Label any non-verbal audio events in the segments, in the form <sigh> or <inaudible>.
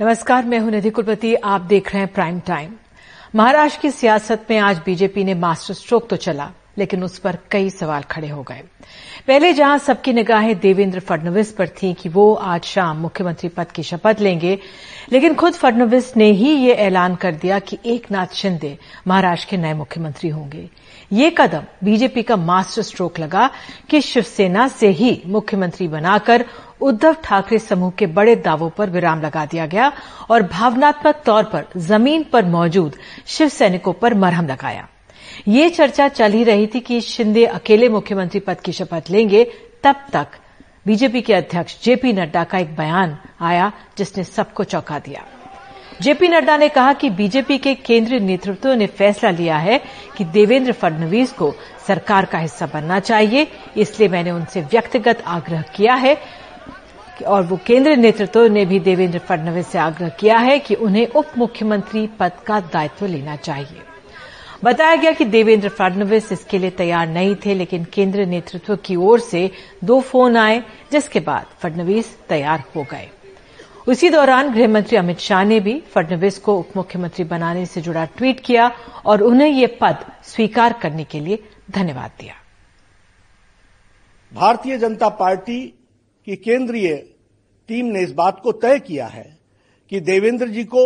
नमस्कार, मैं हूँ निधि कुलपति, आप देख रहे हैं प्राइम टाइम महाराष्ट्र की सियासत में आज बीजेपी ने मास्टर स्ट्रोक तो चला, लेकिन उस पर कई सवाल खड़े हो गए। पहले जहाँ सबकी निगाहें देवेंद्र फडणवीस पर थीं कि वो आज शाम मुख्यमंत्री पद की शपथ लेंगे, लेकिन खुद फडणवीस ने ही ये ऐलान कर दिया कि एक नाथ शिंदे महाराष्ट्र के नए मुख्यमंत्री होंगे। ये कदम बीजेपी का मास्टर स्ट्रोक लगा कि शिवसेना से ही मुख्यमंत्री बनाकर उद्धव ठाकरे समूह के बड़े दावों पर विराम लगा दिया गया और भावनात्मक तौर पर ज़मीन पर मौजूद शिव सैनिकों पर मरहम लगाया। ये चर्चा चल ही रही थी कि शिंदे अकेले मुख्यमंत्री पद की शपथ लेंगे, तब तक बीजेपी के अध्यक्ष जेपी नड्डा का एक बयान आया जिसने सबको चौंका दिया। जेपी नड्डा ने कहा कि बीजेपी के केंद्रीय नेतृत्व ने फैसला लिया है कि देवेंद्र फडणवीस को सरकार का हिस्सा बनना चाहिए, इसलिए मैंने उनसे व्यक्तिगत आग्रह किया है और वो केंद्रीय नेतृत्व ने भी देवेंद्र फडणवीस से आग्रह किया है कि उन्हें उप मुख्यमंत्री पद का दायित्व लेना चाहिए। बताया गया कि देवेंद्र फडणवीस इसके लिए तैयार नहीं थे, लेकिन केंद्रीय नेतृत्व की ओर से दो फ़ोन आए, जिसके बाद फडणवीस तैयार हो गए। उसी दौरान गृहमंत्री अमित शाह ने भी फडणवीस को उप मुख्यमंत्री बनाने से जुड़ा ट्वीट किया और उन्हें यह पद स्वीकार करने के लिए धन्यवाद दिया। भारतीय जनता पार्टी की केंद्रीय टीम ने इस बात को तय किया है कि देवेंद्र जी को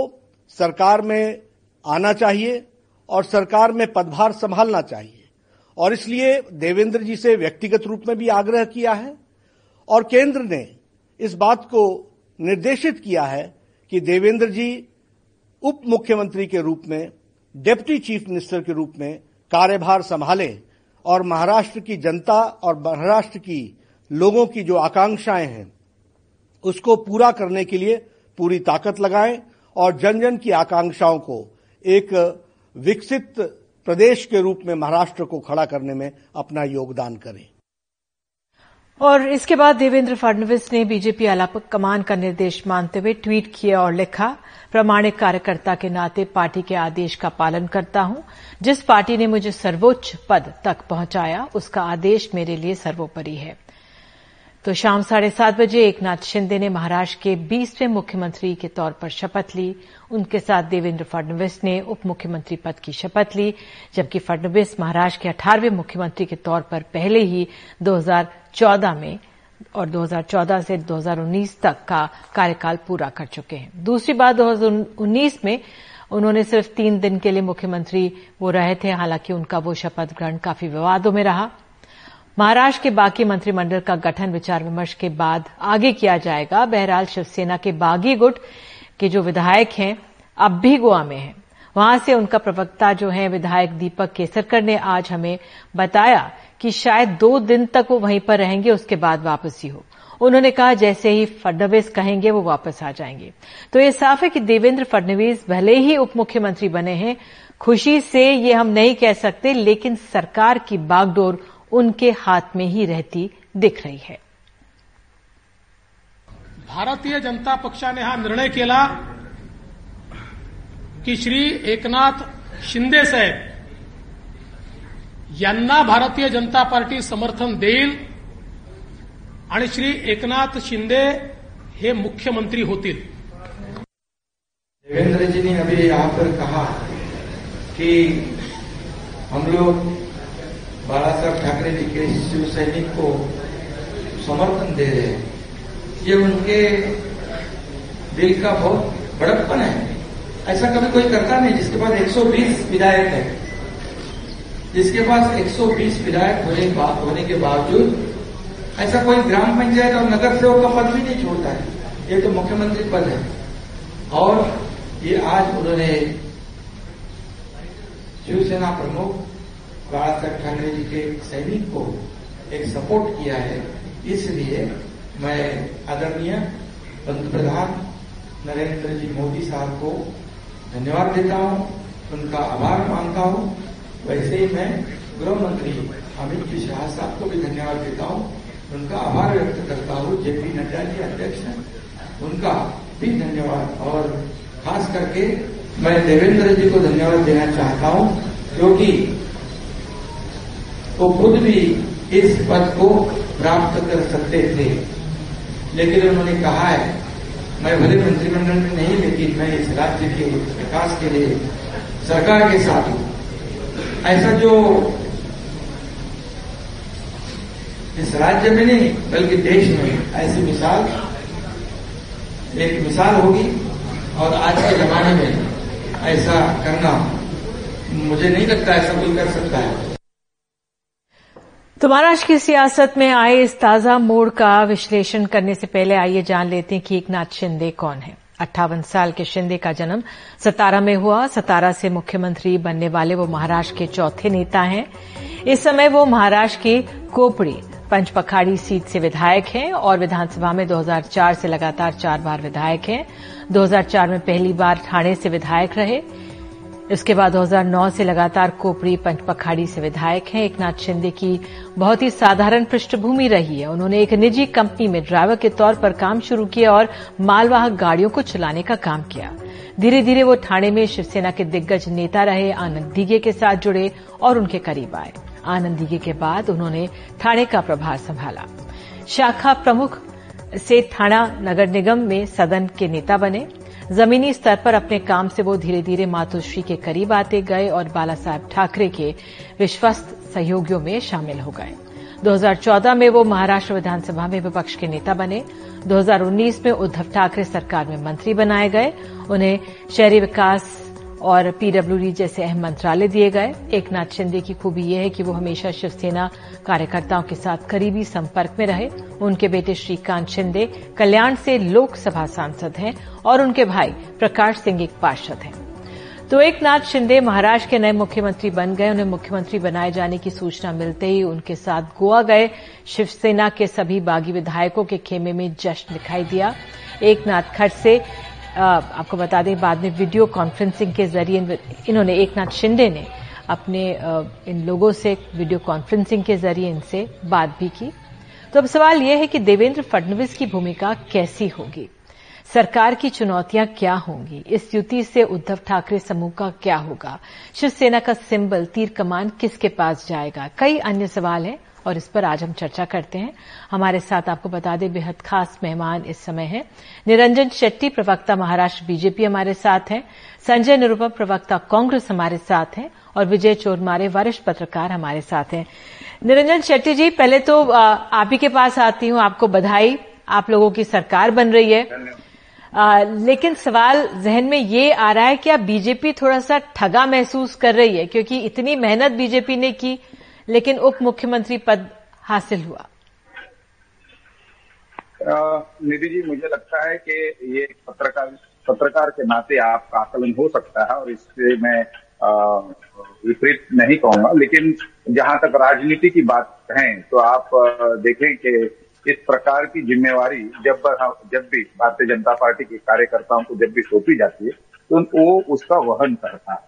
सरकार में आना चाहिए और सरकार में पदभार संभालना चाहिए और इसलिए देवेंद्र जी से व्यक्तिगत रूप में भी आग्रह किया है और केंद्र ने इस बात को निर्देशित किया है कि देवेंद्र जी उप मुख्यमंत्री के रूप में, डिप्टी चीफ मिनिस्टर के रूप में कार्यभार संभाले और महाराष्ट्र की जनता और महाराष्ट्र की लोगों की जो आकांक्षाएँ हैं, उसको पूरा करने के लिए पूरी ताकत लगाएँ और जन जन की आकांक्षाओं को एक विकसित प्रदेश के रूप में महाराष्ट्र को खड़ा करने में अपना योगदान करें। और इसके बाद देवेंद्र फडणवीस ने बीजेपी आलापक कमान का निर्देश मानते हुए ट्वीट किया और लिखा, प्रमाणिक कार्यकर्ता के नाते पार्टी के आदेश का पालन करता हूँ। जिस पार्टी ने मुझे सर्वोच्च पद तक पहुँचाया, उसका आदेश मेरे लिए सर्वोपरि है। तो शाम साढ़े सात बजे एक नाथ शिंदे ने महाराष्ट्र के बीसवें मुख्यमंत्री के तौर पर शपथ ली। उनके साथ देवेंद्र फडणवीस ने उप मुख्यमंत्री पद की शपथ ली, जबकि फडणवीस महाराष्ट्र के अठारहवें मुख्यमंत्री के तौर पर पहले ही 2014 में और 2014 से 2019 तक का कार्यकाल पूरा कर चुके हैं। दूसरी बात 2019 में उन्होंने सिर्फ़ तीन दिन के लिए मुख्यमंत्री वो रहे थे, हालाँकि उनका वो शपथ ग्रहण काफ़ी विवादों में रहा। महाराष्ट्र के बाकी मंत्रिमंडल का गठन विचार विमर्श के बाद आगे किया जाएगा। बहरहाल शिवसेना के बागी गुट के जो विधायक हैं, अब भी गोवा में हैं। वहाँ से उनका प्रवक्ता जो है, विधायक दीपक केसरकर ने आज हमें बताया कि शायद दो दिन तक वो वहीं पर रहेंगे, उसके बाद वापसी हो। उन्होंने कहा, जैसे ही फडणवीस कहेंगे, वो वापस आ जाएँगे। तो ये साफ़ है कि देवेंद्र फडणवीस भले ही उप मुख्यमंत्री बने हैं, खुशी से ये हम नहीं कह सकते, लेकिन सरकार की बागडोर उनके हाथ में ही रहती दिख रही है। भारतीय जनता पक्षाने हा निर्णय केला की श्री एकनाथ शिंदे साहेब यांना भारतीय जनता पार्टी समर्थन देईल आणि श्री एकनाथ शिंदे हे मुख्यमंत्री होतील. देवेंद्र जी ने अभी यहाँ पर कहा कि हम लोग बाला साहब ठाकरे जी के शिव सैनिक को समर्थन दे रहे हैं। ये उनके दिल का बहुत बड़कपन है। ऐसा कभी कोई करता नहीं जिसके पास 120 विधायक है। जिसके पास 120 विधायक होने, होने के बावजूद ऐसा कोई ग्राम पंचायत और नगर सेवक का पद भी नहीं छोड़ता है। ये तो मुख्यमंत्री पद है। और ये आज उन्होंने शिवसेना प्रमुख बाला साहब ठाकरे जी के सैनिक को एक सपोर्ट किया है। इसलिए मैं आदरणीय पंतप्रधान नरेंद्र जी मोदी साहब को धन्यवाद देता हूँ। उनका आभार मानता हूँ। वैसे ही मैं गृह मंत्री अमित शाह साहब को भी धन्यवाद देता हूँ। उनका आभार व्यक्त करता हूँ। जेपी नड्डा जी अध्यक्ष हैं। उनका भी धन्यवाद। और खास करके मैं देवेंद्र जी को धन्यवाद देना चाहता हूँ, क्योंकि वो खुद भी इस पद को प्राप्त कर सकते थे। लेकिन उन्होंने कहा है, मैं भले मंत्रिमंडल में नहीं, लेकिन मैं इस राज्य के विकास के लिए सरकार के साथ हूँ। ऐसा जो इस राज्य में नहीं, बल्कि देश में ऐसी मिसाल, एक मिसाल होगी, और आज के जमाने में ऐसा करना मुझे नहीं लगता ऐसा कोई कर सकता है। तो महाराष्ट्र की सियासत में आए इस ताज़ा मोड़ का विश्लेषण करने से पहले आइए जान लेते हैं कि एक नाथ शिंदे कौन है। अट्ठावन साल के शिंदे का जन्म सतारा में हुआ। सतारा से मुख्यमंत्री बनने वाले वो महाराष्ट्र के चौथे नेता हैं। इस समय वो महाराष्ट्र की कोपड़ी पंचपखाड़ी सीट से विधायक हैं और विधानसभा में 2004 से लगातार चार बार विधायक हैं। 2004 में पहली बार ठाणे से विधायक रहे। इसके बाद 2009 से लगातार कोपड़ी पंचपखाड़ी से विधायक हैं। एकनाथ शिंदे की बहुत ही साधारण पृष्ठभूमि रही है। उन्होंने एक निजी कंपनी में ड्राइवर के तौर पर काम शुरू किया और मालवाहक गाड़ियों को चलाने का काम किया। धीरे धीरे वो ठाणे में शिवसेना के दिग्गज नेता रहे, आनंद दीगे के साथ जुड़े और उनके करीब आए। आनंद दीगे के बाद उन्होंने ठाणे का प्रभार संभाला। शाखा प्रमुख से थाना नगर निगम में सदन के नेता बने। जमीनी स्तर पर अपने काम से वो धीरे धीरे मातोश्री के करीब आते गए और बाला साहेब ठाकरे के विश्वस्त सहयोगियों में शामिल हो गए। 2014 में वो महाराष्ट्र विधानसभा में विपक्ष के नेता बने। 2019 में उद्धव ठाकरे सरकार में मंत्री बनाए गए। उन्हें शहरी विकास और पीडब्ल्यूडी जैसे अहम मंत्रालय दिए गए। एकनाथ शिंदे की खूबी यह है कि वो हमेशा शिवसेना कार्यकर्ताओं के साथ करीबी संपर्क में रहे। उनके बेटे श्रीकांत शिंदे कल्याण से लोकसभा सांसद हैं और उनके भाई प्रकाश सिंह एक पार्षद हैं। तो एक नाथ शिंदे महाराष्ट्र के नए मुख्यमंत्री बन गए। उन्हें मुख्यमंत्री बनाए जाने की सूचना मिलते ही उनके साथ गोवा गए। शिवसेना के सभी बागी विधायकों के खेमे में जश्न दिखाई दिया। एक नाथ खट से आपको बता दें, बाद में वीडियो कॉन्फ्रेंसिंग के ज़रिए इन्होंने एक नाथ शिंदे ने अपने इन लोगों से वीडियो कॉन्फ्रेंसिंग के ज़रिए इनसे बात भी की। तो अब सवाल यह है कि देवेंद्र फडणवीस की भूमिका कैसी होगी? सरकार की चुनौतियाँ क्या होंगी? इस युति से उद्धव ठाकरे समूह का क्या होगा? शिवसेना का सिंबल, तीर कमान किसके पास जाएगा? कई अन्य सवाल हैं। और इस पर आज हम चर्चा करते हैं। हमारे साथ आपको बता दें बेहद खास मेहमान इस समय हैं। निरंजन शेट्टी प्रवक्ता महाराष्ट्र बीजेपी हमारे साथ हैं। संजय निरुपम प्रवक्ता कांग्रेस हमारे साथ हैं। और विजय चोरमारे वरिष्ठ पत्रकार हमारे साथ हैं। निरंजन शेट्टी जी पहले तो आप ही के पास आती हूँ। आपको बधाई। आप लोगों की सरकार बन रही है। आ, लेकिन सवाल जहन में ये आ रहा है कि अब बीजेपी थोड़ा सा ठगा महसूस कर रही है क्योंकि इतनी मेहनत बीजेपी ने की। लेकिन उप मुख्यमंत्री पद हासिल हुआ। निधि जी, मुझे लगता है कि ये पत्रकार पत्रकार के नाते आपका आकलन हो सकता है और इससे मैं विपरीत नहीं कहूँगा। लेकिन जहाँ तक राजनीति की बात कहें तो आप देखें कि इस प्रकार की जिम्मेवारी जब जब भी भारतीय जनता पार्टी के कार्यकर्ताओं को जब भी सौंपी जाती है तो वो उसका वहन करता है।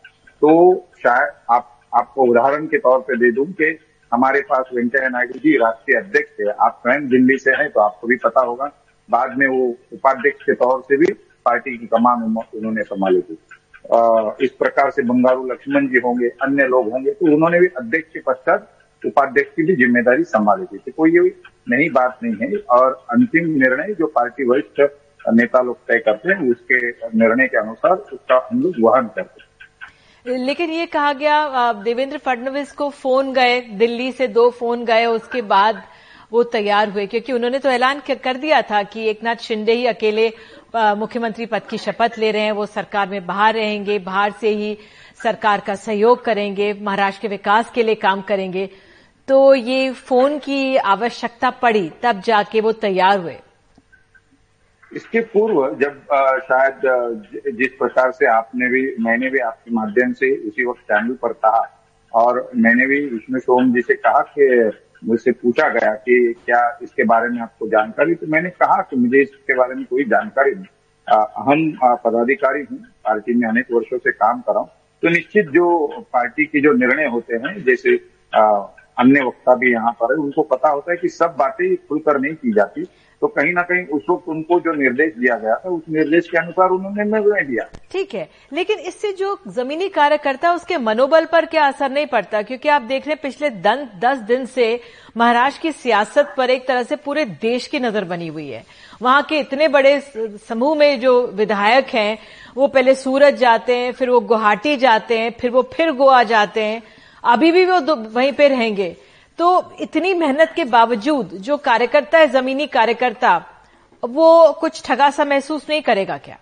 तो शायद आप आपको उदाहरण के तौर पे दे दूँ कि हमारे पास वेंकैया नायडू जी राष्ट्रीय अध्यक्ष थे। आप स्वयं दिल्ली से हैं तो आपको भी पता होगा। बाद में वो उपाध्यक्ष के तौर से भी पार्टी की कमान उन्होंने संभाली थी। इस प्रकार से बंगारू लक्ष्मण जी होंगे, अन्य लोग होंगे तो उन्होंने भी अध्यक्ष के पश्चात उपाध्यक्ष की भी ज़िम्मेदारी संभाली थी। तो कोई ये नई बात नहीं है। और अंतिम निर्णय जो पार्टी वरिष्ठ नेता लोग तय करते हैं, उसके निर्णय के अनुसार उसका हम लोग वहन करते हैं। लेकिन ये कहा गया देवेंद्र फडणवीस को फ़ोन गए, दिल्ली से दो फ़ोन गए, उसके बाद वो तैयार हुए, क्योंकि उन्होंने तो ऐलान कर दिया था कि एकनाथ शिंदे ही अकेले मुख्यमंत्री पद की शपथ ले रहे हैं, वो सरकार में बाहर रहेंगे, बाहर से ही सरकार का सहयोग करेंगे, महाराष्ट्र के विकास के लिए काम करेंगे। तो ये फ़ोन की आवश्यकता पड़ी, तब जाके वो तैयार हुए। इसके पूर्व जब शायद जिस प्रकार से आपने भी, मैंने भी आपके माध्यम से उसी वक्त चैनल पर कहा और मैंने भी विष्णु सोम जी से कहा कि मुझसे पूछा गया कि क्या इसके बारे में आपको जानकारी? तो मैंने कहा कि मुझे इसके बारे में कोई जानकारी नहीं। हम पदाधिकारी हूँ, पार्टी में अनेक वर्षों से काम कर रहा हूँ। तो निश्चित जो पार्टी के जो निर्णय होते हैं, जैसे अन्य वक्ता भी यहाँ पर है उनको पता होता है कि सब बातें खुलकर नहीं की जाती। तो कहीं ना कहीं उस वक्त उनको जो निर्देश दिया गया था उस निर्देश के अनुसार उन्होंने निर्णय दिया। ठीक है लेकिन इससे जो जमीनी कार्यकर्ता उसके मनोबल पर क्या असर नहीं पड़ता? क्योंकि आप देख रहे हैं पिछले दन, दस दिन से महाराष्ट्र की सियासत पर एक तरह से पूरे देश की नज़र बनी हुई है। वहाँ के इतने बड़े समूह में जो विधायक हैं वो पहले सूरत जाते हैं फिर वो गुवाहाटी जाते हैं फिर वो फिर गोवा जाते हैं। अभी भी वो वहीं पे रहेंगे। तो इतनी मेहनत के बावजूद जो कार्यकर्ता है, जमीनी कार्यकर्ता, वो कुछ ठगा सा महसूस नहीं करेगा क्या?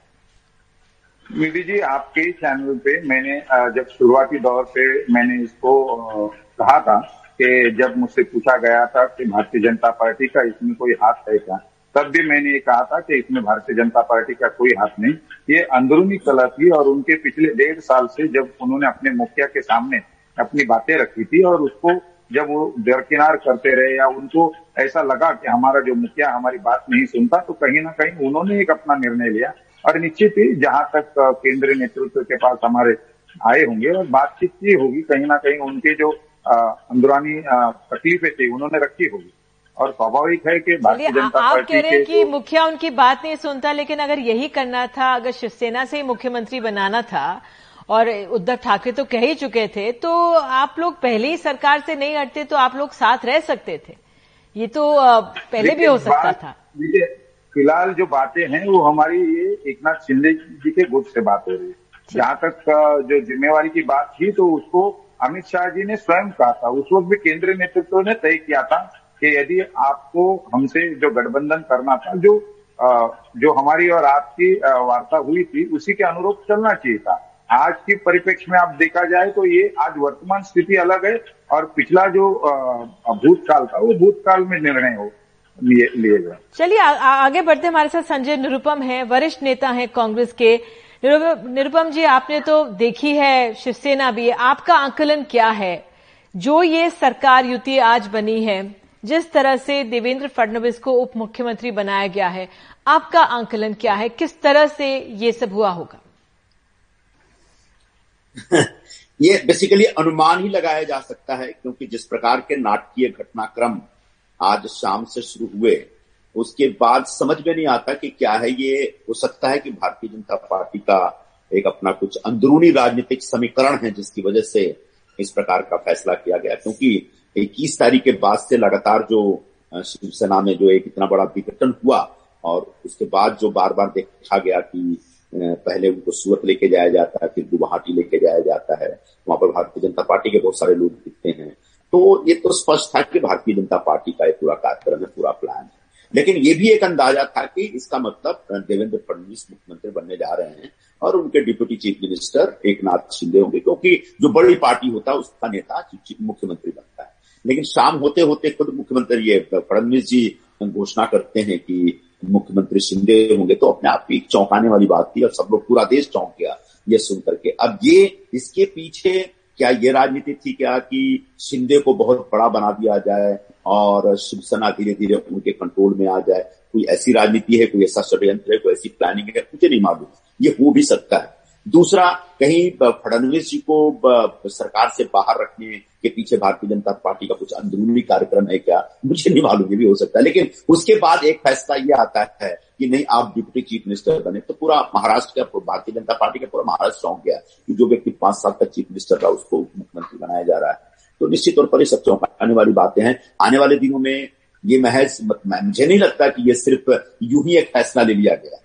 मीडी जी, आपके चैनल पे मैंने जब शुरुआती दौर पे मैंने इसको कहा था कि जब मुझसे पूछा गया था कि भारतीय जनता पार्टी का इसमें कोई हाथ है क्या, तब भी मैंने ये कहा था कि इसमें भारतीय जनता पार्टी का कोई हाथ नहीं। ये अंदरूनी कला थी और उनके पिछले डेढ़ साल से जब उन्होंने अपने मुखिया के सामने अपनी बातें रखी थी और उसको जब वो दरकिनार करते रहे या उनको ऐसा लगा कि हमारा जो मुखिया हमारी बात नहीं सुनता तो कहीं ना कहीं उन्होंने एक अपना निर्णय लिया। और निश्चित ही जहाँ तक केंद्रीय नेतृत्व के पास हमारे आए होंगे और बातचीत की होगी कहीं ना कहीं उनके जो अंदरानी तकलीफें थी उन्होंने रखी होगी। और स्वाभाविक है कि भारतीय जनता पार्टी आप कह रहे हैं कि मुखिया उनकी बात नहीं सुनता लेकिन अगर यही करना था अगर शिवसेना से ही मुख्यमंत्री बनाना था और उद्धव ठाकरे तो कह ही चुके थे तो आप लोग पहले ही सरकार से नहीं हटते तो आप लोग साथ रह सकते थे। ये तो पहले भी हो सकता था। फ़िलहाल जो बातें हैं वो हमारी ये एक नाथ शिंदे जी के गुट से बात हो रही है। जहाँ तक जो जिम्मेवारी की बात थी तो उसको अमित शाह जी ने स्वयं कहा था। उस वक्त भी केंद्रीय नेतृत्व ने तय किया था कि यदि आपको हमसे जो गठबंधन करना था जो जो हमारी और आपकी वार्ता हुई थी उसी के अनुरूप चलना चाहिए था। आज की परिप्रेक्ष्य में आप देखा जाए तो ये आज वर्तमान स्थिति अलग है और पिछला जो भूतकाल था, वो भूतकाल में निर्णय हो चलिए आगे बढ़ते हमारे साथ संजय निरुपम है, वरिष्ठ नेता है कांग्रेस के। निरुपम जी, आपने तो देखी है, शिवसेना भी आपका आंकलन क्या है? जो ये सरकार युति आज बनी है, जिस तरह से देवेंद्र फडणवीस को उप मुख्यमंत्री बनाया गया है, आपका आंकलन क्या है? किस तरह से ये सब हुआ होगा? <laughs> ये बेसिकली अनुमान ही लगाया जा सकता है, क्योंकि जिस प्रकार के नाटकीय घटनाक्रम आज शाम से शुरू हुए, उसके बाद समझ में नहीं आता कि क्या है ये। हो सकता है कि भारतीय जनता पार्टी का एक अपना कुछ अंदरूनी राजनीतिक समीकरण है, जिसकी वजह से इस प्रकार का फैसला किया गया। क्योंकि इक्कीस तारीख के बाद से लगातार जो शिवसेना में जो एक इतना बड़ा विघटन हुआ, और उसके बाद जो बार बार देखा गया कि पहले उनको सूरत लेके जाया जाता है, फिर गुवाहाटी लेके जाया जाता है। वहाँ पर भारतीय जनता पार्टी के बहुत सारे लोग दिखते हैं। तो ये तो स्पष्ट था कि भारतीय जनता पार्टी का एक पूरा कार्यक्रम है, पूरा प्लान है। लेकिन ये भी एक अंदाज़ा था कि इसका मतलब देवेंद्र फडणवीस मुख्यमंत्री बनने जा रहे हैं और उनके डिप्यूटी चीफ मिनिस्टर एक नाथ शिंदे होंगे, क्योंकि जो बड़ी पार्टी होता है, उसका नेता मुख्यमंत्री बनता है। लेकिन शाम होते होते खुद मुख्यमंत्री ये फडणवीस जी घोषणा करते हैं कि मुख्यमंत्री शिंदे होंगे तो अपने आप ही चौंकाने वाली बात थी और सब लोग पूरा देश चौंक गया, ये सुन करके अब ये, इसके पीछे क्या ये राजनीति थी क्या कि शिंदे को बहुत बड़ा बना दिया जाए और शिवसेना धीरे धीरे उनके कंट्रोल में आ जाए? कोई ऐसी राजनीति है, कोई ऐसा षड्यंत्र है, कोई ऐसी प्लानिंग है? मुझे नहीं मालूम। ये हो भी सकता है। दूसरा, कहीं फडणवीस जी को सरकार से बाहर रखने के पीछे भारतीय जनता पार्टी का कुछ अंदरूनी कार्यक्रम है क्या? मुझे नहीं मालूम, ये भी हो सकता है। लेकिन उसके बाद एक फैसला ये आता है कि नहीं, आप डिप्टी चीफ मिनिस्टर बने। तो पूरा महाराष्ट्र का, भारतीय जनता पार्टी का पूरा महाराष्ट्र चौंक गया कि जो व्यक्ति पाँच साल तक चीफ मिनिस्टर रहा, उसको मुख्यमंत्री बनाया जा रहा है। तो निश्चित तौर पर ये सब चौंकाने वाली बातें हैं। आने वाले दिनों में ये महज, मुझे नहीं लगता कि ये सिर्फ़ यूँ ही एक फैसला ले लिया गया।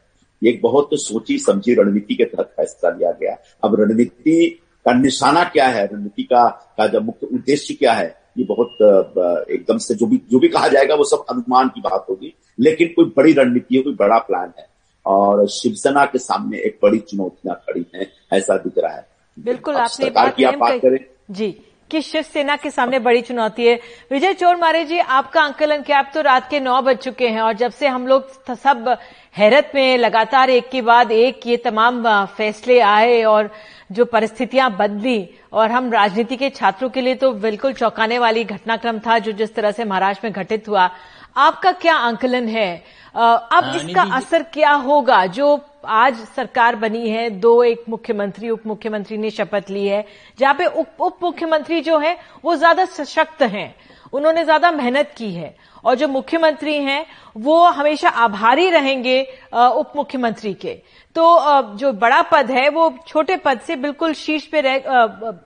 एक बहुत सोची समझी रणनीति के तहत फैसला लिया गया। अब रणनीति का निशाना क्या है? रणनीति का का जब मुख्य उद्देश्य क्या है? ये बहुत एकदम से जो भी जो भी कहा जाएगा वो सब अनुमान की बात होगी। लेकिन कोई बड़ी रणनीति है कोई बड़ा प्लान है। और शिवसेना के सामने एक बड़ी चुनौतियाँ खड़ी हैं ऐसा दिख रहा है। बिल्कुल आपने बात की आप बात करें। जी कि शिवसेना के सामने बड़ी चुनौती है। विजय चोर मारे जी आपका आंकलन क्या? आप तो रात के नौ बज चुके हैं और जब से हम लोग सब हैरत में लगातार एक के बाद एक ये तमाम फैसले आए और जो परिस्थितियाँ बदली और हम राजनीति के छात्रों के लिए तो बिल्कुल चौंकाने वाली घटनाक्रम था जो जिस तरह से महाराष्ट्र में घटित हुआ। आपका क्या आंकलन है? अब इसका असर क्या होगा? जो आज सरकार बनी है दो एक मुख्यमंत्री उप मुख्यमंत्री ने शपथ ली है जहाँ पे उप उप मुख्यमंत्री जो है वो ज़्यादा सशक्त हैं। उन्होंने ज़्यादा मेहनत की है। और जो मुख्यमंत्री हैं, वो हमेशा आभारी रहेंगे उप मुख्यमंत्री के। तो जो बड़ा पद है, वो छोटे पद से बिल्कुल शीर्ष पे रह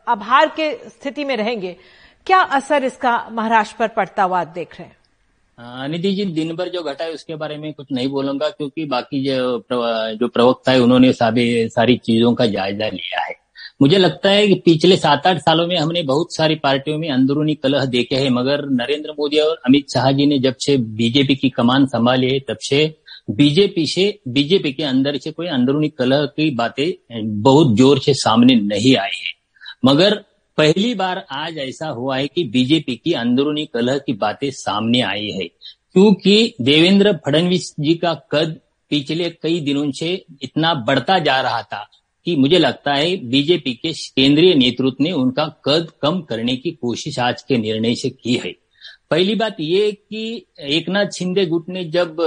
आभार के स्थिति में रहेंगे। क्या असर इसका महाराष्ट्र पर पड़ता हुआ देख रहे हैं? निधि जी, दिन भर जो घटा है, उसके बारे में कुछ नहीं बोलूँगा, क्योंकि बाकी जो जो प्रवक्ता है, उन्होंने सारी सारी चीज़ों का जायजा लिया है। मुझे लगता है कि पिछले सात आठ सालों में हमने बहुत सारी पार्टियों में अंदरूनी कलह देखे हैं, मगर नरेंद्र मोदी और अमित शाह जी ने जब से बीजेपी की कमान संभाली है, तब से बीजेपी से, बीजेपी के अंदर से कोई अंदरूनी कलह की बातें बहुत ज़ोर से सामने नहीं आई है। मगर पहली बार आज ऐसा हुआ है कि बीजेपी की अंदरूनी कलह की बातें सामने आई है, क्योंकि देवेंद्र फडणवीस जी का कद पिछले कई दिनों से इतना बढ़ता जा रहा था। कि मुझे लगता है बीजेपी के केंद्रीय नेतृत्व ने उनका कद कम करने की कोशिश आज के निर्णय से की है। पहली बात यह कि एकनाथ शिंदे गुट ने जब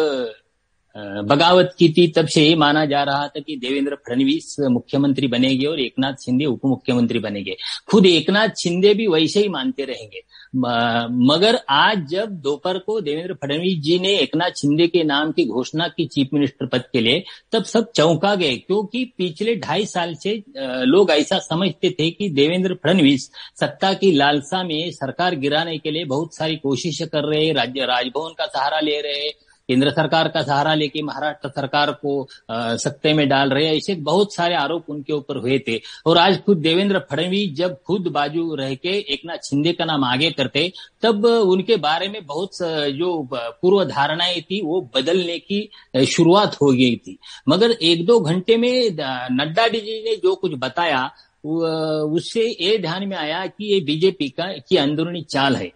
बगावत की थी, तब से ये माना जा रहा था कि देवेंद्र फडणवीस मुख्यमंत्री बनेंगे और एकनाथ शिंदे उप मुख्यमंत्री बनेंगे। खुद एकनाथ शिंदे भी वैसे ही मानते रहेंगे। मगर आज जब दोपहर को देवेंद्र फडणवीस जी ने एकनाथ शिंदे के नाम की घोषणा की चीफ मिनिस्टर पद के लिए, तब सब चौंका गए, क्योंकि पिछले ढाई साल से लोग ऐसा समझते थे कि देवेंद्र फडणवीस सत्ता की लालसा में सरकार गिराने के लिए बहुत सारी कोशिश कर रहे, राज्य, राजभवन का सहारा ले रहे केंद्र सरकार का सहारा लेके महाराष्ट्र सरकार को सत्ते में डाल रहे ऐसे बहुत सारे आरोप उनके ऊपर हुए थे। और आज खुद देवेंद्र फडणवीस जब खुद बाजू रह के एक नाथ शिंदे का नाम आगे करते, तब उनके बारे में बहुत जो पूर्व धारणाएँ थी, वो बदलने की शुरुआत हो गई थी। मगर एक दो घंटे में नड्डा जी ने जो कुछ बताया उससे ये ध्यान में आया कि ये बीजेपी का, की अंदरूनी चाल है।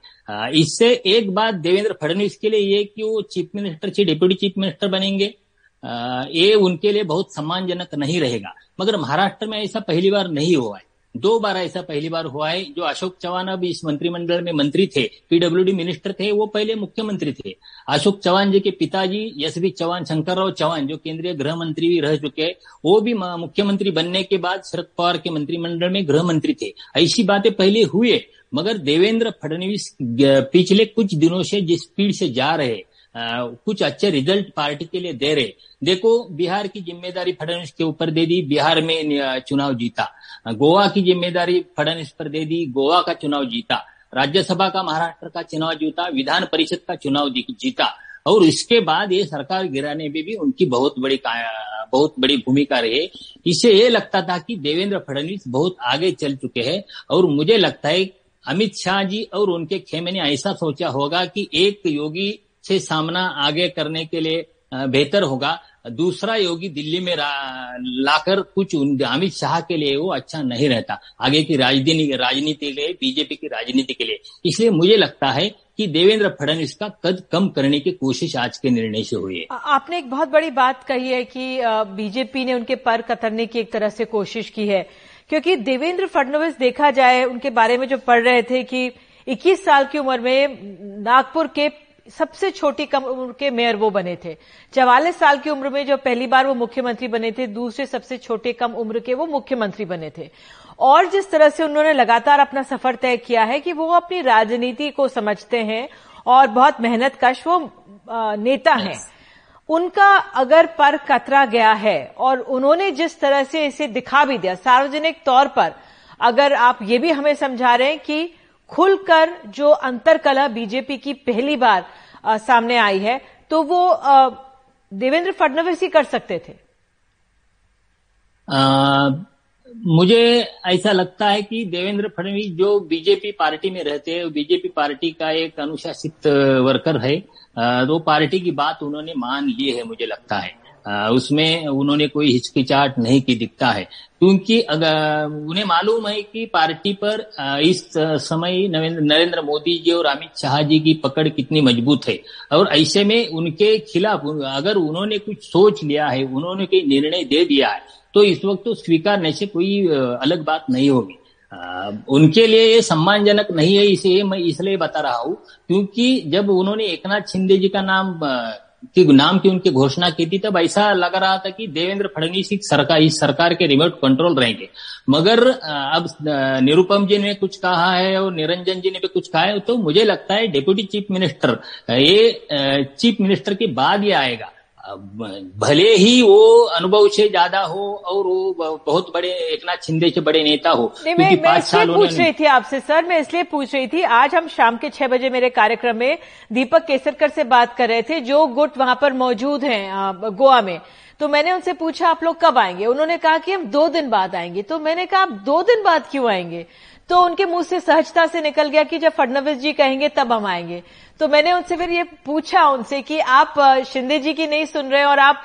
इससे एक बात देवेंद्र फडणवीस के लिए ये कि वो चीफ मिनिस्टर से डिप्यूटी चीफ मिनिस्टर बनेंगे। ये उनके लिए बहुत सम्मानजनक नहीं रहेगा। मगर महाराष्ट्र में ऐसा पहली बार नहीं हुआ है। दो बार ऐसा पहली बार हुआ है। जो अशोक चौहान अब इस मंत्रिमंडल में मंत्री थे, पीडब्ल्यूडी मिनिस्टर थे, वो पहले मुख्यमंत्री थे। अशोक चौहान जी के पिताजी यश बी चौहान शंकर राव चौहान जो केंद्रीय गृह मंत्री भी रह चुके हैं, वो भी मुख्यमंत्री बनने के बाद शरद पवार के मंत्रिमंडल में गृह मंत्री थे। ऐसी बातें पहले हुए, मगर देवेंद्र फडणवीस पिछले कुछ दिनों से जिस स्पीड से जा रहे कुछ अच्छे रिज़ल्ट पार्टी के लिए दे रहे। देखो, बिहार की ज़िम्मेदारी फडणवीस के ऊपर दे दी, बिहार में चुनाव जीता। गोवा की ज़िम्मेदारी फडणवीस पर दे दी, गोवा का चुनाव जीता। राज्यसभा का, महाराष्ट्र का चुनाव जीता, विधान परिषद का चुनाव जीता। और इसके बाद ये सरकार गिराने में भी उनकी बहुत बड़ी बहुत बड़ी भूमिका रही। इससे ये लगता था कि देवेंद्र फडणवीस बहुत आगे चल चुके हैं। और मुझे लगता है, अमित शाह जी और उनके खेमे ने ऐसा सोचा होगा कि एक योगी से सामना आगे करने के लिए बेहतर होगा। दूसरा योगी दिल्ली में लाकर कुछ अमित शाह के लिए वो अच्छा नहीं रहता। आगे की राजनीति राजनीति के लिए, बीजेपी की राजनीति के लिए। इसलिए मुझे लगता है कि देवेंद्र फडणवीस का कद कम करने की कोशिश आज के निर्णय से हुई है। आपने एक बहुत बड़ी बात कही है कि बीजेपी ने उनके पर कतरने की एक तरह से कोशिश की है। क्योंकि देवेंद्र फडणवीस देखा जाए, उनके बारे में जो पढ़ रहे थे कि 21 साल की उम्र में नागपुर के सबसे छोटी कम उम्र के मेयर वो बने थे। चवालीस साल की उम्र में जो पहली बार वो मुख्यमंत्री बने थे दूसरे सबसे छोटे कम उम्र के वो मुख्यमंत्री बने थे। और जिस तरह से उन्होंने लगातार अपना सफ़र तय किया है कि वो अपनी राजनीति को समझते हैं और बहुत मेहनत कश वो नेता हैं। उनका अगर पर कतरा गया है और उन्होंने जिस तरह से इसे दिखा भी दिया सार्वजनिक तौर पर अगर आप ये भी हमें समझा रहे हैं कि खुलकर जो अंतरकलह बीजेपी की पहली बार आ, सामने आई है तो वो देवेंद्र फडणवीस ही कर सकते थे। आ, मुझे ऐसा लगता है कि देवेंद्र फडणवीस जो बीजेपी पार्टी में रहते हैं बीजेपी पार्टी का एक अनुशासित वर्कर है। तो पार्टी की बात उन्होंने मान ली है मुझे लगता है। उसमें उन्होंने कोई हिचकिचाहट नहीं की, दिखता है। क्योंकि अगर, उन्हें मालूम है कि पार्टी पर इस समय नरेंद्र मोदी जी और अमित शाह जी की पकड़ कितनी मज़बूत है। और ऐसे में उनके खिलाफ, अगर उन्होंने कुछ सोच लिया है, उन्होंने कोई निर्णय दे दिया है तो इस वक्त तो स्वीकारने से कोई अलग बात नहीं होगी। उनके लिए ये सम्मानजनक नहीं है, इसे मैं इसलिए बता रहा हूँ, क्योंकि जब उन्होंने एकनाथ शिंदे जी का नाम की नाम की उनकी घोषणा की थी, तब ऐसा लग रहा था कि देवेंद्र फडणवीस सरकार, इस सरकार के रिमोट कंट्रोल रहेंगे। मगर अब निरुपम जी ने कुछ कहा है और निरंजन जी ने भी कुछ कहा है तो मुझे लगता है डेप्यूटी चीफ मिनिस्टर ये चीफ मिनिस्टर के बाद ये आएगा। भले ही वो अनुभव से ज़्यादा हो और वो बहुत बड़े एक नाथ शिंदे से बड़े नेता हो नहीं मैं, मैं इसलिए पूछ रही थी आपसे सर मैं इसलिए पूछ रही थी आज हम शाम के छह बजे मेरे कार्यक्रम में दीपक केसरकर से बात कर रहे थे जो गुट वहाँ पर मौजूद हैं गोवा में। तो मैंने उनसे पूछा आप लोग कब आएँगे? उन्होंने कहा कि हम दो दिन बाद आएँगे। तो मैंने कहा आप दो दिन बाद क्यों आएँगे? तो उनके मुँह से सहजता से निकल गया कि जब फडनवीस जी कहेंगे तब हम आएँगे। तो मैंने उनसे फिर ये पूछा उनसे कि आप शिंदे जी की नहीं सुन रहे और आप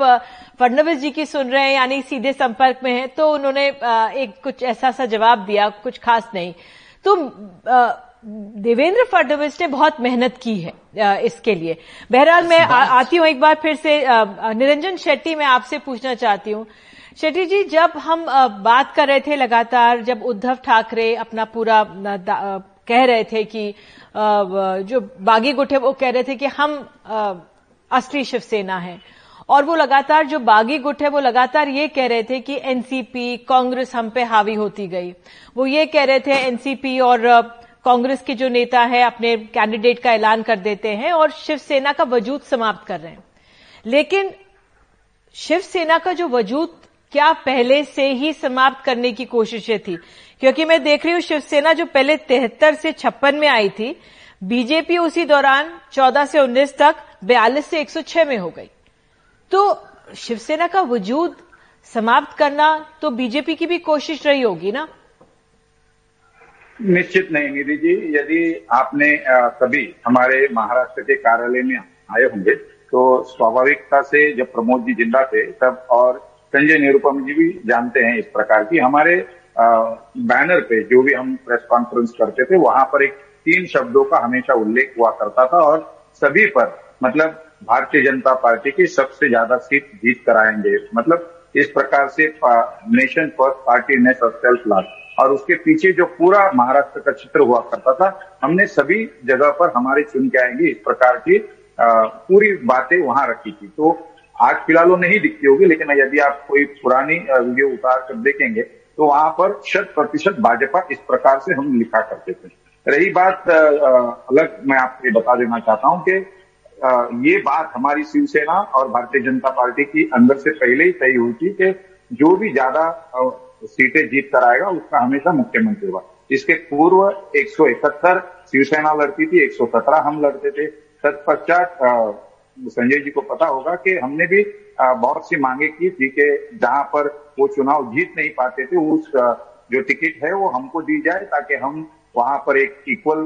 फडनवीस जी की सुन रहे हैं यानी सीधे संपर्क में हैं तो उन्होंने एक कुछ ऐसा सा जवाब दिया कुछ खास नहीं। तो देवेंद्र फडणवीस ने बहुत मेहनत की है इसके लिए। बहरहाल मैं आती हूँ एक बार फिर से निरंजन शेट्टी मैं आपसे पूछना चाहती हूँ। शेट्टी जी, जब हम बात कर रहे थे लगातार, जब उद्धव ठाकरे अपना पूरा कह रहे थे कि जो बागी गुट है वो कह रहे थे कि हम असली शिवसेना है। और वो लगातार, जो बागी गुट है वो लगातार ये कह रहे थे कि एनसीपी, कांग्रेस हम पे हावी होती गई। वो ये कह रहे थे, एनसीपी और कांग्रेस के जो नेता है, अपने कैंडिडेट का ऐलान कर देते हैं और शिवसेना का वजूद समाप्त कर रहे हैं। लेकिन, शिवसेना का जो वजूद क्या पहले से ही समाप्त करने की कोशिशें थी? क्योंकि मैं देख रही हूँ शिवसेना जो पहले तिहत्तर से छप्पन में आई थी, बीजेपी उसी दौरान 14 से 19 तक 42 से 106 में हो गई। तो शिवसेना का वजूद समाप्त करना तो बीजेपी की भी कोशिश रही होगी ना? निश्चित नहीं, निधि जी। यदि आपने कभी हमारे महाराष्ट्र के कार्यालय में आए होंगे तो स्वाभाविकता से जब प्रमोद जी ज़िंदा थे, तब और संजय निरुपम जी भी जानते हैं इस प्रकार की। हमारे बैनर पे जो भी हम प्रेस कॉन्फ्रेंस करते थे, वहाँ पर एक तीन शब्दों का हमेशा उल्लेख हुआ करता था और सभी पर मतलब भारतीय जनता पार्टी की सबसे ज़्यादा सीट जीत कराएँगे मतलब इस प्रकार से नेशन फ़र्स्ट पार्टी ने सेल्फ लाभ और उसके पीछे जो पूरा महाराष्ट्र का चित्र हुआ करता था, हमने सभी जगह पर हमारे चुन के आएँगे इस प्रकार की पूरी बातें वहाँ रखी थी। तो आज फ़िलहाल वो नहीं दिखती होगी, लेकिन यदि आप कोई पुरानी वीडियो उतार कर देखेंगे तो वहाँ पर शत प्रतिशत भाजपा इस प्रकार से हम लिखा करते थे रही बात अलग मैं आपको बता देना चाहता हूँ कि ये बात हमारी शिवसेना और भारतीय जनता पार्टी की अंदर से पहले ही तय हुई थी कि जो भी ज़्यादा सीटें जीत कर आएगा, उसका हमेशा मुख्यमंत्री होगा। इसके पूर्व 171 शिवसेना लड़ती थी 117 हम लड़ते थे। तत्पश्चात संजय जी को पता होगा कि हमने भी बहुत सी मांगे की थी कि जहाँ पर वो चुनाव जीत नहीं पाते थे, उस जो टिकट है वो हमको दी जाए ताकि हम वहाँ पर एक इक्वल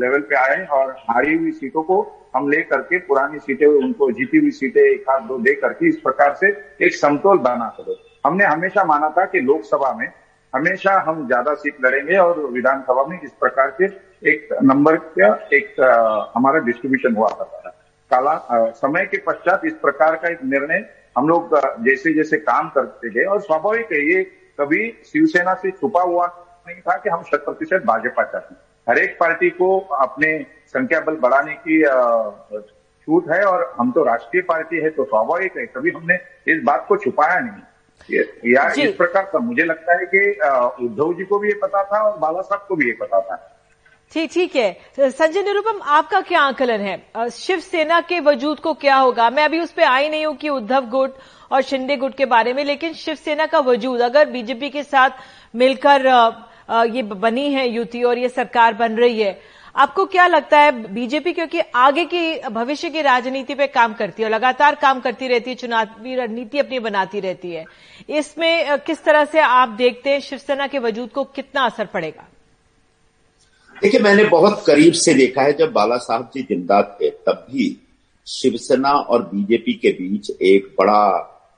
लेवल पे आए और हारी हुई सीटों को हम ले करके पुरानी सीटें, उनको जीती हुई सीटें एक हाथ दो दे करके इस प्रकार से एक समतोल बना सके। हमने हमेशा माना था कि लोकसभा में हमेशा हम ज़्यादा सीट लड़ेंगे और विधानसभा में इस प्रकार से एक नंबर का एक हमारा डिस्ट्रीब्यूशन हुआ था। काला समय के पश्चात इस प्रकार का एक निर्णय हम लोग जैसे जैसे काम करते गए और स्वाभाविक है ये कभी शिवसेना से छुपा हुआ नहीं था कि हम शत प्रतिशत भाजपा चाहते हैं। हर एक पार्टी को अपने संख्या बल बढ़ाने की छूट है और हम तो राष्ट्रीय पार्टी है तो स्वाभाविक है कभी हमने इस बात को छुपाया नहीं। या इस प्रकार का मुझे लगता है कि उद्धव जी को भी ये पता था और बाला साहब को भी ये पता था। ठीक ठीक है। संजय निरुपम, आपका क्या आकलन है? शिवसेना के वजूद को क्या होगा? मैं अभी उस पर आई नहीं हूँ कि उद्धव गुट और शिंदे गुट के बारे में, लेकिन शिवसेना का वजूद, अगर बीजेपी के साथ मिलकर ये बनी है युति और ये सरकार बन रही है, आपको क्या लगता है बीजेपी, क्योंकि आगे की भविष्य की राजनीति पे काम करती है और लगातार काम करती रहती है, चुनावी रणनीति अपनी बनाती रहती है, इसमें किस तरह से आप देखते हैं शिवसेना के वजूद को कितना असर पड़ेगा? देखिए, मैंने बहुत करीब से देखा है, जब बाला साहब जी ज़िंदा थे, तब भी शिवसेना और बीजेपी के बीच एक बड़ा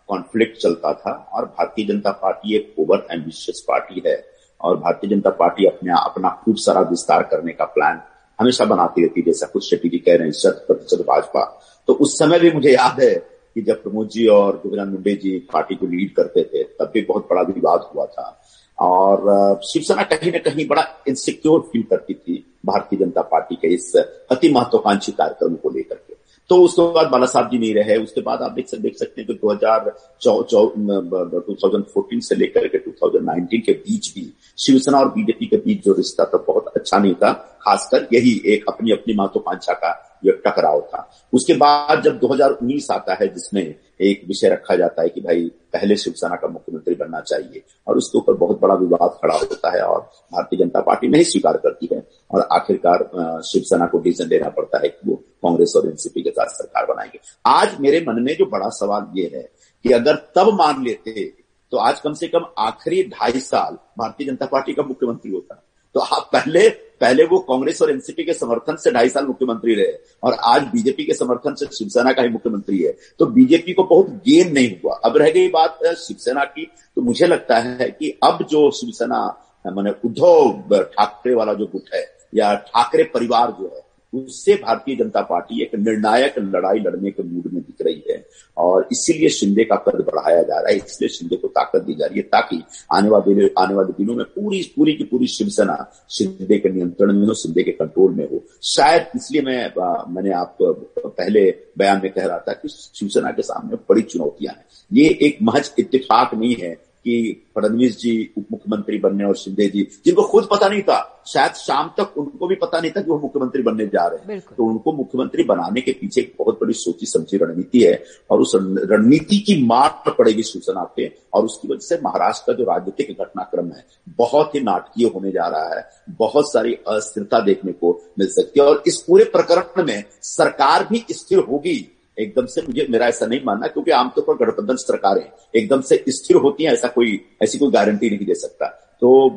कॉन्फ्लिक्ट चलता था और भारतीय जनता पार्टी एक ओवर एम्बिशियस पार्टी है और भारतीय जनता पार्टी अपने अपना खूब सारा विस्तार करने का प्लान हमेशा बनाती रहती जैसा कुछ शेट्टी जी कह रहे हैं, शत प्रतिशत भाजपा। तो उस समय भी मुझे याद है कि जब प्रमोद जी और गोविंद मुंडे जी पार्टी को लीड करते थे, तब भी बहुत बड़ा विवाद हुआ था। और शिवसेना कहीं ना कहीं बड़ा इनसिक्योर फील करती थी भारतीय जनता पार्टी के इस अति महत्वाकांक्षी कार्यक्रम को लेकर के। तो उसके बाद बाला साहब जी नहीं रहे, उसके बाद आप देख देख सकते हैं कि दो हज़ार टू थाउज़ेंड फोर्टीन से लेकर के टू थाउज़ेंड नाइनटीन के बीच भी शिवसेना और बीजेपी के बीच जो रिश्ता था बहुत अच्छा नहीं था, खासकर यही एक अपनी अपनी महत्वाकांक्षा का यह टकराव था। उसके बाद जब 2019 आता है जिसमें एक विषय रखा जाता है कि भाई, पहले शिवसेना का मुख्यमंत्री बनना चाहिए। और उसके ऊपर बहुत बड़ा विवाद खड़ा होता है और भारतीय जनता पार्टी नहीं स्वीकार करती है। और आखिरकार शिवसेना को डिसीज़न लेना पड़ता है कि वो कांग्रेस और एनसीपी के साथ सरकार बनाएँगे। आज मेरे मन में जो बड़ा सवाल ये है कि अगर तब मान लेते तो आज कम से कम आखिरी ढाई साल भारतीय जनता पार्टी का मुख्यमंत्री होता। तो आप पहले पहले वो कांग्रेस और एनसीपी के समर्थन से ढाई साल मुख्यमंत्री रहे और आज बीजेपी के समर्थन से शिवसेना का ही मुख्यमंत्री है। तो बीजेपी को बहुत गेन नहीं हुआ। अब रह गई बात शिवसेना की। तो मुझे लगता है कि अब जो शिवसेना, मैंने उद्धव ठाकरे वाला जो गुट है या ठाकरे परिवार जो है उससे भारतीय जनता पार्टी एक निर्णायक लड़ाई लड़ने के मूड में दिख रही है और इसीलिए शिंदे का कद बढ़ाया जा रहा है, इसलिए शिंदे को ताकत दी जा रही है ताकि आने वाले आने वाले दिनों में पूरी पूरी की पूरी शिवसेना शिंदे के नियंत्रण में हो, शिंदे के कंट्रोल में हो। शायद इसलिए मैं मैंने आप पहले बयान में कह रहा था कि शिवसेना के सामने बड़ी चुनौतियाँ हैं। ये एक महज इत्तेफाक नहीं है कि फडणवीस जी उप मुख्यमंत्री बनने और शिंदे जी जिनको खुद पता नहीं था शायद शाम तक उनको भी पता नहीं था कि वो मुख्यमंत्री बनने जा रहे हैं। तो उनको मुख्यमंत्री बनाने के पीछे एक बहुत बड़ी सोची समझी रणनीति है और उस रणनीति की मार पड़ेगी सूचना पे और उसकी वजह से महाराष्ट्र का जो राजनीतिक घटनाक्रम है बहुत ही नाटकीय होने जा रहा है। बहुत सारी अस्थिरता देखने को मिल सकती है और इस पूरे प्रकरण में सरकार भी स्थिर होगी। एकदम से मुझे, मेरा ऐसा नहीं मानना क्योंकि आमतौर पर गठबंधन सरकारें एकदम से स्थिर होती हैं, ऐसा कोई, ऐसी कोई गारंटी नहीं दे सकता। तो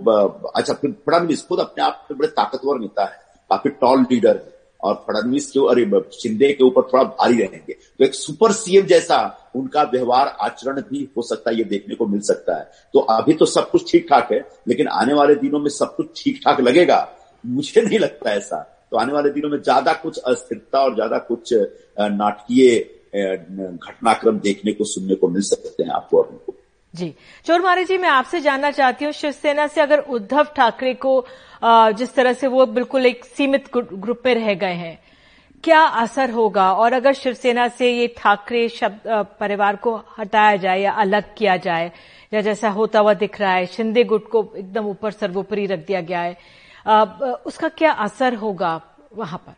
अच्छा फिर फडणवीस खुद अपने आप में बड़े ताकतवर नेता है, काफ़ी टॉल लीडर है और फडणवीस के अरे शिंदे के ऊपर थोड़ा भारी रहेंगे। तो एक सुपर सीएम जैसा उनका व्यवहार, आचरण भी हो सकता है, ये देखने को मिल सकता है। तो अभी तो सब कुछ ठीक ठाक है, लेकिन आने वाले दिनों में सब कुछ ठीक ठाक लगेगा? मुझे नहीं लगता ऐसा। तो आने वाले दिनों में ज़्यादा कुछ अस्थिरता और ज़्यादा कुछ नाटकीय घटनाक्रम देखने को, सुनने को मिल सकते हैं आपको और उनको। जी। चोरमारे जी, मैं आपसे जानना चाहती हूँ, शिवसेना से अगर उद्धव ठाकरे को जिस तरह से वो बिल्कुल एक सीमित ग्रुप में रह गए हैं, क्या असर होगा? और अगर शिवसेना से ये ठाकरे शब्द परिवार को हटाया जाए या अलग किया जाए, या जैसा होता हुआ दिख रहा है, शिंदे गुट को एकदम ऊपर सर्वोपरि रख दिया गया है उसका क्या असर होगा वहाँ पर?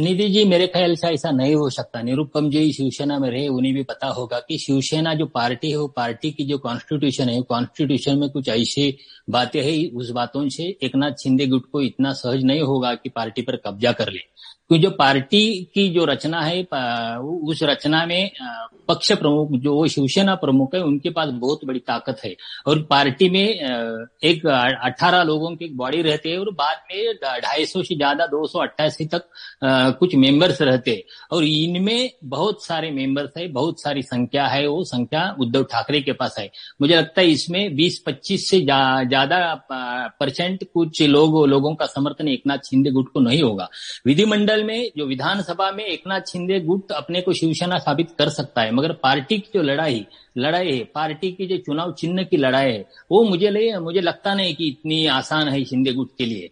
निधि जी, मेरे ख्याल से ऐसा नहीं हो सकता। निरुपम जी, शिवसेना में रहे, उन्हें भी पता होगा कि शिवसेना जो पार्टी है, वो पार्टी की जो कॉन्स्टिट्यूशन है कॉन्स्टिट्यूशन में कुछ ऐसी बातें है, उस बातों से एक नाथ शिंदे गुट को इतना सहज नहीं होगा कि पार्टी पर कब्जा कर ले। क्योंकि जो पार्टी की जो रचना है उस रचना में पक्ष प्रमुख, जो शिवसेना प्रमुख है, उनके पास बहुत बड़ी ताकत है। और पार्टी में एक अठारह लोगों की बॉडी रहती है और बाद में ढाई सौ से ज़्यादा, दो सौ अट्ठासी तक कुछ मेंबर्स रहते और इनमें बहुत सारे मेंबर्स है, बहुत सारी संख्या है, वो संख्या उद्धव ठाकरे के पास है। मुझे लगता है इसमें बीस पच्चीस से ज़्यादा परसेंट कुछ लोग, लोगों का समर्थन एक नाथ शिंदे गुट को नहीं होगा। विधिमंडल मंडल में जो विधानसभा में एक नाथ शिंदे गुट अपने को शिवसेना साबित कर सकता है मगर पार्टी की जो लड़ाई लड़ाई है पार्टी की जो चुनाव चिन्ह की लड़ाई है वो मुझे ले, मुझे लगता नहीं कि इतनी आसान है शिंदे गुट के लिए।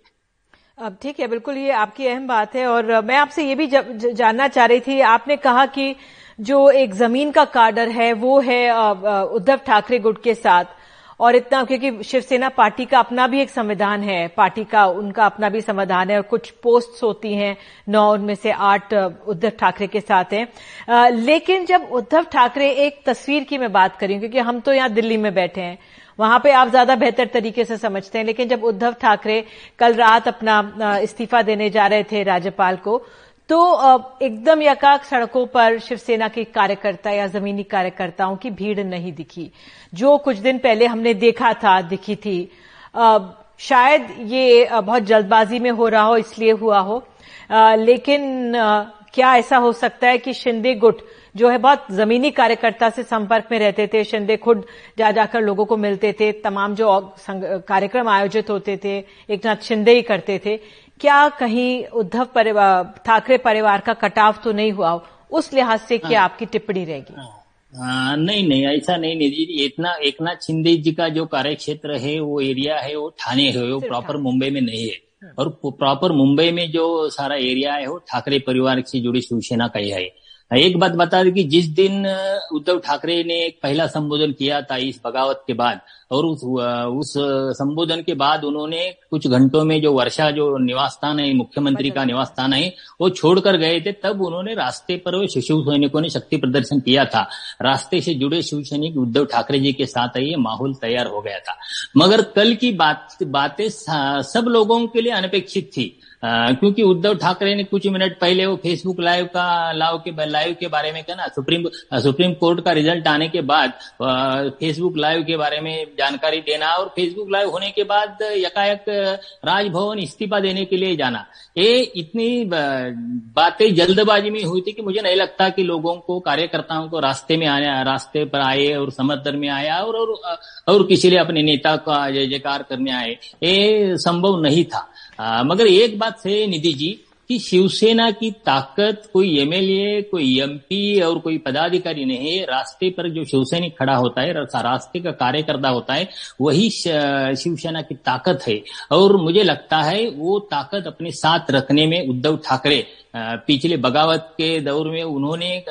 अब ठीक है बिल्कुल ये आपकी अहम बात है और मैं आपसे ये भी ज, ज, जानना चाह रही थी आपने कहा कि जो एक ज़मीन का कार्डर है वो है उद्धव ठाकरे गुट के साथ। और इतना, क्योंकि शिवसेना पार्टी का अपना भी एक संविधान है, पार्टी का, उनका अपना भी संविधान है, और कुछ पोस्ट होती हैं, नौ उनमें से आठ उद्धव ठाकरे के साथ हैं। लेकिन जब उद्धव ठाकरे एक तस्वीर की मैं बात करी क्योंकि हम तो यहाँ दिल्ली में बैठे हैं, वहाँ पे आप ज़्यादा बेहतर तरीके से समझते हैं, लेकिन जब उद्धव ठाकरे कल रात अपना इस्तीफा देने जा रहे थे राज्यपाल को तो एकदम यकाक सड़कों पर शिवसेना के कार्यकर्ता या जमीनी कार्यकर्ताओं की भीड़ नहीं दिखी। जो कुछ दिन पहले हमने देखा था, दिखी थी। शायद ये बहुत जल्दबाजी में हो रहा हो, इसलिए हुआ हो। लेकिन क्या ऐसा हो सकता है कि शिंदे गुट जो है बहुत जमीनी कार्यकर्ता से संपर्क में रहते थे, शिंदे खुद जा जाकर लोगों को मिलते थे, तमाम जो कार्यक्रम आयोजित होते थे एक नाथ शिंदे ही करते थे क्या कहीं उद्धव परिवार ठाकरे परिवार का कटाव तो नहीं हुआ उस लिहाज से क्या हाँ। आपकी टिप्पणी रहेगी? आ, नहीं नहीं ऐसा नहीं निधि इतना एक नाथ शिंदे जी का जो कार्य क्षेत्र है वो एरिया है वो ठाणे है वो प्रॉपर मुंबई में नहीं है। हम्म। और प्रॉपर मुंबई में जो सारा एरिया है वो ठाकरे परिवार से जुड़ी शिवसेना का ही है। एक बात बता दें कि जिस दिन उद्धव ठाकरे ने एक पहला संबोधन किया था इस बगावत के बाद और उस उस संबोधन के बाद उन्होंने कुछ घंटों में जो वर्षा जो निवास स्थान है मुख्यमंत्री का निवास स्थान है वो छोड़कर गए थे। तब उन्होंने रास्ते पर शिव सैनिकों ने शक्ति प्रदर्शन किया था। रास्ते से जुड़े शिव सैनिक उद्धव ठाकरे जी के साथ ये माहौल तैयार हो गया था। मगर कल की बात बातें सब लोगों के लिए अनपेक्षित थी। आ, क्योंकि उद्धव ठाकरे ने कुछ मिनट पहले वो फेसबुक लाइव का लाइव के लाइव के बारे में कहना सुप्रीम सुप्रीम कोर्ट का रिज़ल्ट आने के बाद फेसबुक लाइव के बारे में जानकारी देना और फेसबुक लाइव होने के बाद यकायक राजभवन इस्तीफा देने के लिए जाना। ये इतनी बातें जल्दबाजी में हुई थी कि मुझे नहीं लगता कि लोगों को कार्यकर्ताओं को रास्ते में आया रास्ते पर आए और समर्थन में आया और और, और किसी अपने नेता का जय जयकार करने आए। ये संभव नहीं था। आ, मगर एक बात से निधि जी कि शिवसेना की ताकत कोई एमएलए कोई एमपी और कोई पदाधिकारी नहीं है रास्ते पर जो शिवसैनिक खड़ा होता है रास्ते का कार्यकर्ता होता है, वही शिवसेना की ताकत है। और मुझे लगता है वो ताकत अपने साथ रखने में उद्धव ठाकरे पिछले बगावत के दौर में उन्होंने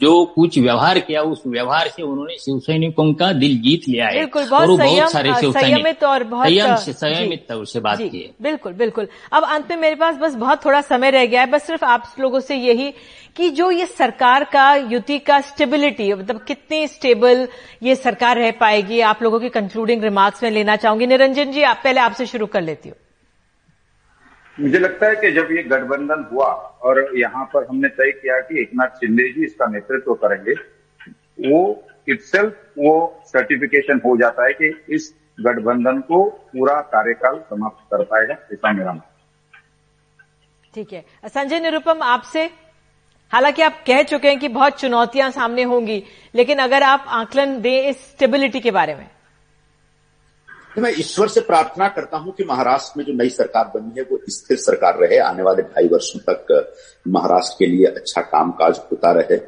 जो कुछ व्यवहार किया उस व्यवहार से उन्होंने शिव सैनिकों का दिल जीत लिया है। बिल्कुल बहुत, और बहुत सारे शिव सैनिक और बहुत संयमित तौर से बात की है बिल्कुल बिल्कुल। अब अंत में मेरे पास बस बहुत थोड़ा समय रह गया है। बस सिर्फ़ आप लोगों से यही कि जो ये सरकार का युति का स्टेबिलिटी मतलब कितनी स्टेबल ये सरकार रह पाएगी आप लोगों की कंक्लूडिंग रिमार्क्स में लेना चाहूँगी। निरंजन जी आप पहले आपसे शुरू कर लेती हूँ। मुझे लगता है कि जब ये गठबंधन हुआ और यहाँ पर हमने तय किया कि एक नाथ शिंदे जी इसका नेतृत्व करेंगे, वो इटसेल्फ वो सर्टिफिकेशन हो जाता है कि इस गठबंधन को पूरा कार्यकाल समाप्त कर पाएगा, ऐसा मेरा मान ठीक है। संजय निरुपम, आपसे हालाँकि आप कह चुके हैं कि बहुत चुनौतियाँ सामने होंगी, लेकिन अगर आप आकलन दें इस स्टेबिलिटी के बारे में। मैं ईश्वर से प्रार्थना करता हूँ कि महाराष्ट्र में जो नई सरकार बनी है, वो स्थिर सरकार रहे, आने वाले ढाई वर्षों तक महाराष्ट्र के लिए अच्छा कामकाज होता रहे।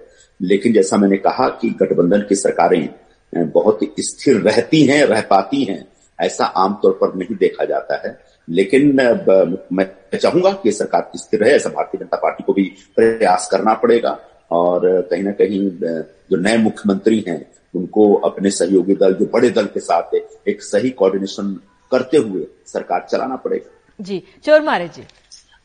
लेकिन जैसा मैंने कहा कि गठबंधन की सरकारें बहुत स्थिर रहती हैं, रह पाती हैं, ऐसा आमतौर पर नहीं देखा जाता है। लेकिन मैं चाहूँगा कि सरकार स्थिर रहे, ऐसा भारतीय जनता पार्टी को भी प्रयास करना पड़ेगा। और कहीं ना कहीं जो नए मुख्यमंत्री हैं उनको अपने सहयोगी दल जो बड़े दल के साथ है एक सही कोऑर्डिनेशन करते हुए सरकार चलाना पड़ेगा। जी चोर मारे जी।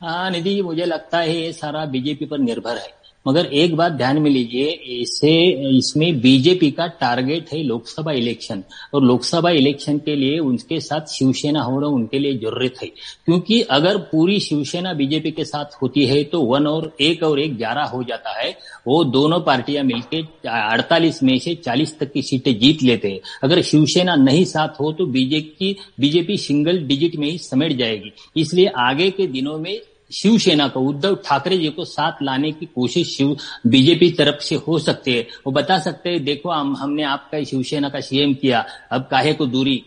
हाँ निधि मुझे लगता है ये सारा बीजेपी पर निर्भर है। मगर एक बात ध्यान में लीजिए, इसे, इसमें बीजेपी का टारगेट है लोकसभा इलेक्शन। और लोकसभा इलेक्शन के लिए उनके साथ शिवसेना होना उनके लिए ज़रूरत है। क्योंकि अगर पूरी शिवसेना बीजेपी के साथ होती है तो वन और एक और एक ग्यारह हो जाता है। वो दोनों पार्टियाँ मिलकर अड़तालीस में से चालीस तक की सीटें जीत लेते हैं। अगर शिवसेना नहीं साथ हो तो बीजेपी बीजेपी सिंगल डिजिट में ही समेट जाएगी। इसलिए आगे के दिनों में शिवसेना को उद्धव ठाकरे जी को साथ लाने की कोशिश शिव, बीजेपी तरफ़ से हो सकती है। वो बता सकते हैं, देखो, हम, हमने आपका शिवसेना का सीएम किया, अब काहे को दूरी?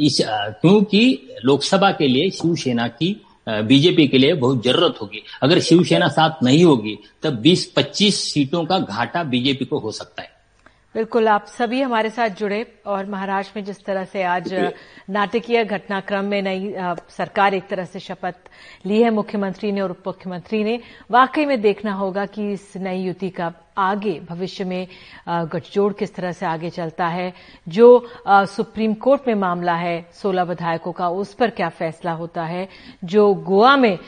इस क्योंकि लोकसभा के लिए शिवसेना की बीजेपी के लिए बहुत ज़रूरत होगी। अगर शिवसेना साथ नहीं होगी, तब 20-25 सीटों का घाटा बीजेपी को हो सकता है। बिल्कुल आप सभी हमारे साथ जुड़े और महाराष्ट्र में जिस तरह से आज नाटकीय घटनाक्रम में नई सरकार एक तरह से शपथ ली है मुख्यमंत्री ने और उप मुख्यमंत्री ने। वाकई में देखना होगा कि इस नई युति का आगे भविष्य में गठजोड़ किस तरह से आगे चलता है, जो सुप्रीम कोर्ट में मामला है 16 विधायकों का, उस पर क्या फैसला होता है, जो गोवा में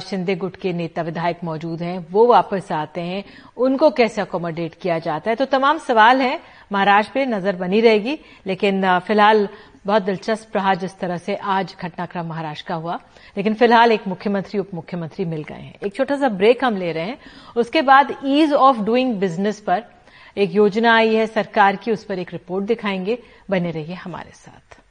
शिंदे गुट के नेता विधायक मौजूद हैं, वो वापस आते हैं, उनको कैसे अकोमोडेट किया जाता है? तो तमाम सवाल हैं, महाराष्ट्र पे नज़र बनी रहेगी, लेकिन फ़िलहाल बहुत दिलचस्प रहा जिस तरह से आज घटनाक्रम महाराष्ट्र का हुआ। लेकिन फ़िलहाल एक मुख्यमंत्री उप मुख्यमंत्री मिल गए हैं। एक छोटा सा ब्रेक हम ले रहे हैं। उसके बाद ईज ऑफ़ डूइंग बिज़नेस पर एक योजना आई है सरकार की, उस पर एक रिपोर्ट दिखाएँगे। बने रहिए हमारे साथ।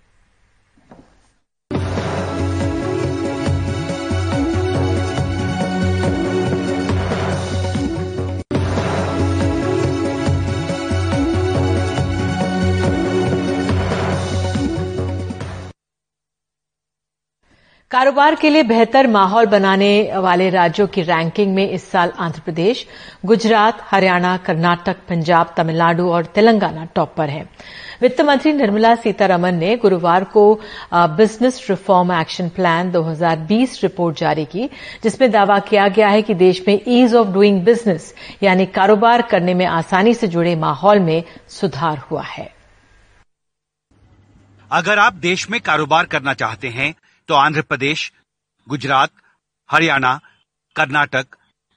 कारोबार के लिए बेहतर माहौल बनाने वाले राज्यों की रैंकिंग में इस साल आंध्र प्रदेश गुजरात, हरियाणा, कर्नाटक, पंजाब, तमिलनाडु और तेलंगाना टॉप पर है। वित्त मंत्री निर्मला सीतारमन ने गुरुवार को business reform action plan 2020 report जारी की, जिसमें दावा किया गया है कि देश में ईज ऑफ़ डूइंग बिज़नेस यानी कारोबार करने में आसानी से जुड़े माहौल में सुधार हुआ है। अगर आप देश में कारोबार करना चाहते हैं तो आंध्र प्रदेश, गुजरात, हरियाणा, कर्नाटक,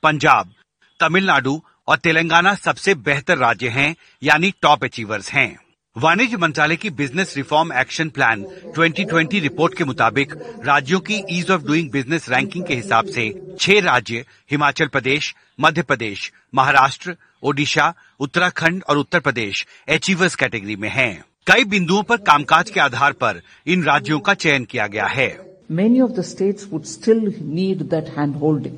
पंजाब, तमिलनाडु और तेलंगाना सबसे बेहतर राज्य हैं, यानी टॉप अचीवर्स हैं। वाणिज्य मंत्रालय की business reform action plan 2020 report के मुताबिक राज्यों की ease of doing business ranking के हिसाब से छह राज्य, हिमाचल प्रदेश, मध्य प्रदेश, महाराष्ट्र, ओडिशा, उत्तराखंड और उत्तर प्रदेश अचीवर्स कैटेगरी में हैं। कई बिंदुओं पर कामकाज के आधार पर इन राज्यों का चयन किया गया है। Many of the states would still need that hand holding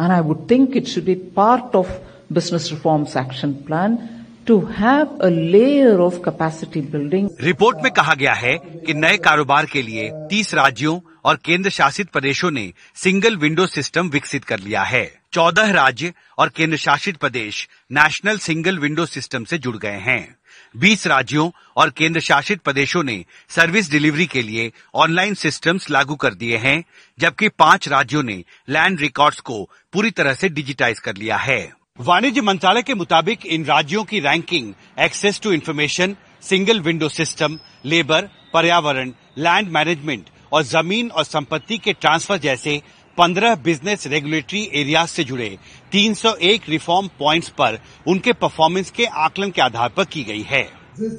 and I would think it should be part of business reforms action plan to have a layer of capacity building report में कहा गया है कि नए कारोबार के लिए 30 राज्यों और केंद्र शासित प्रदेशों ने सिंगल विंडो सिस्टम विकसित कर लिया है। 14 राज्य और केंद्र शासित प्रदेश नेशनल सिंगल विंडो सिस्टम से जुड़ गए हैं। 20 राज्यों और केंद्र शासित प्रदेशों ने सर्विस डिलीवरी के लिए ऑनलाइन सिस्टम्स लागू कर दिए हैं, जबकि पाँच राज्यों ने लैंड रिकॉर्ड्स को पूरी तरह से डिजिटाइज कर लिया है। वाणिज्य मंत्रालय के मुताबिक इन राज्यों की ranking, access to information single window system, labour, पर्यावरण, लैंड मैनेजमेंट और ज़मीन और संपत्ति के ट्रांसफ़र जैसे 15 बिज़नेस रेगुलेटरी एरियाज़ से जुड़े 301 रिफॉर्म पॉइंट्स पर उनके परफॉर्मेंस के आकलन के आधार पर की गई है।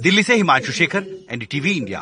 दिल्ली से हिमांशु शेखर एनडीटीवी इंडिया